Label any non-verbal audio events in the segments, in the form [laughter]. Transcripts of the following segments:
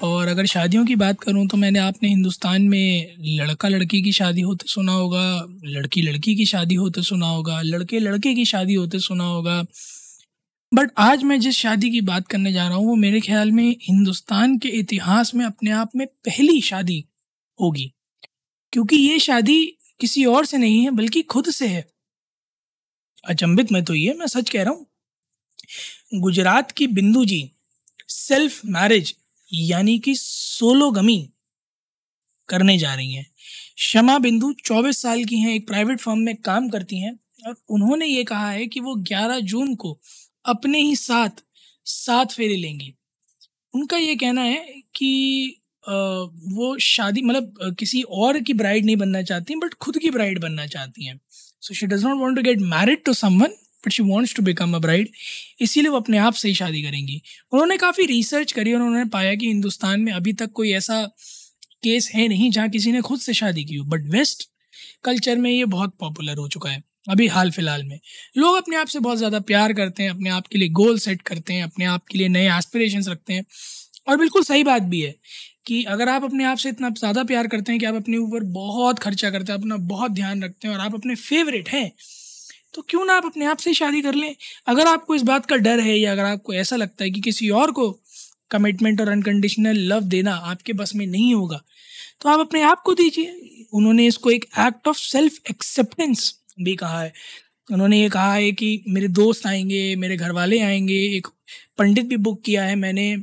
और अगर शादियों की बात करूँ तो मैंने आपने हिंदुस्तान में लड़का लड़की की शादी होते सुना होगा लड़की लड़की की शादी होते सुना होगा लड़के लड़के की शादी होते सुना होगा। बट आज मैं जिस शादी की बात करने जा रहा हूँ वो मेरे ख्याल में हिंदुस्तान के इतिहास में अपने आप में पहली शादी होगी। क्योंकि ये शादी किसी और से नहीं है, बल्कि खुद से है। अचंभित में तो ये, मैं सच कह रहा हूँ। गुजरात की बिंदु जी सेल्फ मैरिज यानी कि सोलोगमी करने जा रही हैं। शमा बिंदु 24 साल की हैं, एक प्राइवेट फर्म में काम करती हैं और उन्होंने ये कहा है कि वो 11 जून को अपने ही साथ सात फेरे लेंगी। उनका ये कहना है कि वो शादी मतलब किसी और की ब्राइड नहीं बनना चाहती, बट खुद की ब्राइड बनना चाहती हैं। So she does not want to get married to someone but she wants to become a bride इसीलिए वो अपने आप से ही शादी करेंगी। उन्होंने काफ़ी रिसर्च करी और उन्होंने पाया कि हिंदुस्तान में अभी तक कोई ऐसा केस है नहीं जहाँ किसी ने खुद से शादी की हो। बट वेस्ट कल्चर में ये बहुत पॉपुलर हो चुका है, अभी हाल फ़िलहाल में। लोग अपने आप से बहुत ज़्यादा प्यार करते हैं, अपने आप के लिए गोल सेट करते हैं, अपने आप के लिए नए एस्पिरेशन रखते हैं। और बिल्कुल सही बात भी है कि अगर आप अपने आप से इतना ज़्यादा प्यार करते हैं कि आप अपने ऊपर बहुत खर्चा करते हैं, अपना बहुत ध्यान रखते हैं और आप अपने फेवरेट हैं तो क्यों ना आप अपने आप से शादी कर लें? अगर आपको इस बात का डर है या अगर आपको ऐसा लगता है कि किसी और को कमिटमेंट और अनकंडीशनल लव देना आपके बस में नहीं होगा तो आप अपने आप को दीजिए। उन्होंने इसको एक एक्ट ऑफ़ सेल्फ एक्सेप्टेंस भी कहा है। उन्होंने ये कहा है कि मेरे दोस्त आएँगे, मेरे घर वाले आएँगे, एक पंडित भी बुक किया है मैंने।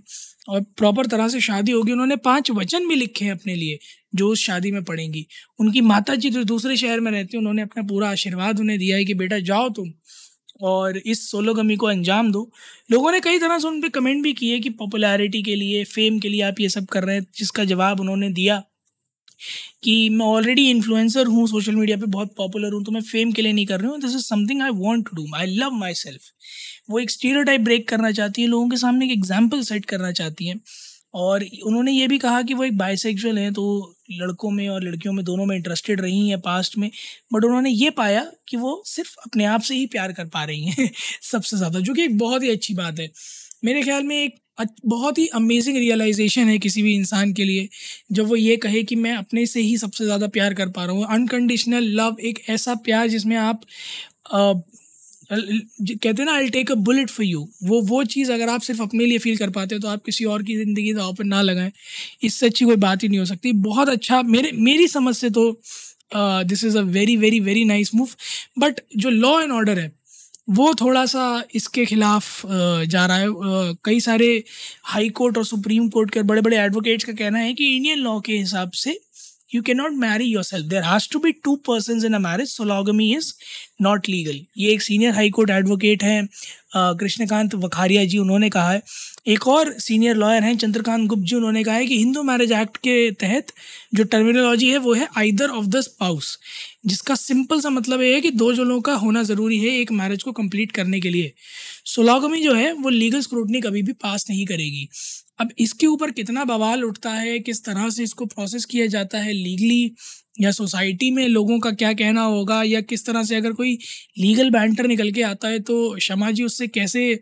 और प्रॉपर तरह से शादी होगी, उन्होंने पाँच वचन भी लिखे हैं अपने लिए, जो उस शादी में पढ़ेंगी उनकी माता जी जो दूसरे शहर में रहती हैं, उन्होंने अपना पूरा आशीर्वाद उन्हें दिया है कि, बेटा, जाओ तुम और इस सोलोगमी को अंजाम दो। लोगों ने कई तरह से उन पर कमेंट भी किए कि पॉपुलैरिटी के लिए फेम के लिए आप ये सब कर रहे हैं, जिसका जवाब उन्होंने दिया। कि मैं ऑलरेडी इन्फ्लुएंसर हूँ सोशल मीडिया पे बहुत पॉपुलर हूँ तो मैं फेम के लिए नहीं कर रही हूँ। This is something I want to do I love myself वो एक स्टीरियो ब्रेक करना चाहती है, लोगों के सामने एक एग्ज़ाम्पल सेट करना चाहती हैं। और उन्होंने ये भी कहा कि वो एक बाइसेक्सुअल हैं तो लड़कों में और लड़कियों में दोनों में इंटरेस्टेड रही हैं पास्ट में। बट उन्होंने ये पाया कि वो सिर्फ़ अपने आप से ही प्यार कर पा रही हैं [laughs] सबसे ज़्यादा, जो कि एक बहुत ही अच्छी बात है। मेरे ख्याल में एक बहुत ही अमेजिंग रियलाइजेशन है किसी भी इंसान के लिए, जब वो ये कहे कि मैं अपने से ही सबसे ज़्यादा प्यार कर पा रहा हूँ। अनकंडीशनल लव एक ऐसा प्यार जिसमें आप कहते हैं ना I take a bullet for you वो वो चीज़ अगर आप सिर्फ़ अपने लिए फील कर पाते हो तो आप किसी और की ज़िंदगी दाव पर ना लगाएँ। इससे अच्छी कोई बात ही नहीं हो सकती। बहुत अच्छा मेरे, मेरी समझ से तो this is a very very very nice move but जो लॉ एंड ऑर्डर है वो थोड़ा सा इसके खिलाफ जा रहा है। कई सारे हाई कोर्ट और सुप्रीम कोर्ट के बड़े बड़े एडवोकेट्स का कहना है कि इंडियन लॉ के हिसाब से you can not marry yourself there has to be two persons in a marriage sologamy is not legal ये एक सीनियर हाई कोर्ट एडवोकेट हैं कृष्णकांत वखारिया जी, उन्होंने कहा है। एक और सीनियर लॉयर हैं, चंद्रकांत गुप्त जी, उन्होंने कहा है कि हिंदू मैरिज एक्ट के तहत जो टर्मिनोलॉजी है, वो है आइदर ऑफ़ द स्पाउस जिसका सिंपल सा मतलब ये है कि दो जनों का होना ज़रूरी है एक मैरिज को कंप्लीट करने के लिए। सोलागमी जो है, वो लीगल स्क्रूटनी कभी भी पास नहीं करेगी। अब इसके ऊपर कितना बवाल उठता है, किस तरह से इसको प्रोसेस किया जाता है लीगली या सोसाइटी में लोगों का क्या कहना होगा, या किस तरह से अगर कोई लीगल बैंटर निकल के आता है तो शमा जी उससे कैसे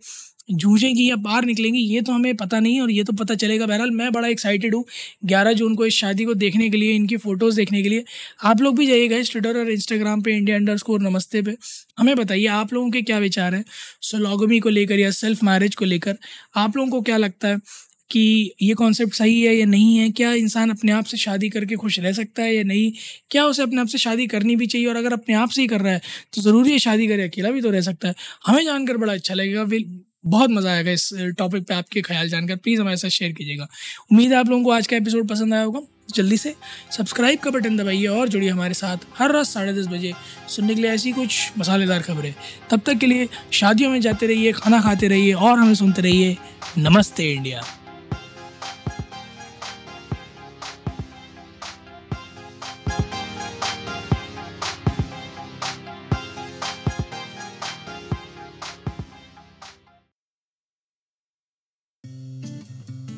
जूझेंगी या बाहर निकलेंगी, ये तो हमें पता नहीं और ये तो पता चलेगा। बहरहाल, मैं बड़ा एक्साइटेड हूँ ग्यारह जून को इस शादी को देखने के लिए, इनकी फ़ोटोज़ देखने के लिए। आप लोग भी जाइएगा इस ट्विटर और इंस्टाग्राम पे इंडिया अंडर स्कोर नमस्ते पे। हमें बताइए, आप लोगों के क्या विचार हैं? सोलॉगमी को लेकर या सेल्फ मैरिज को लेकर, आप लोगों को क्या लगता है कि ये कॉन्सेप्ट सही है या नहीं है? क्या इंसान अपने आप से शादी करके खुश रह सकता है या नहीं? क्या उसे अपने आप से शादी करनी भी चाहिए और अगर अपने आप से ही कर रहा है तो ज़रूरी है शादी करे, अकेला भी तो रह सकता है। हमें जानकर बड़ा अच्छा लगेगा। बहुत मज़ा आएगा इस टॉपिक पे आपके ख्याल जानकर। प्लीज़ हमारे साथ शेयर कीजिएगा। उम्मीद है आप लोगों को आज का एपिसोड पसंद आया होगा। जल्दी से सब्सक्राइब का बटन दबाइए और जुड़िए हमारे साथ हर रात साढ़े दस बजे सुनने के लिए ऐसी कुछ मसालेदार खबरें। तब तक के लिए शादियों में जाते रहिए, खाना खाते रहिए और हमें सुनते रहिए। नमस्ते इंडिया।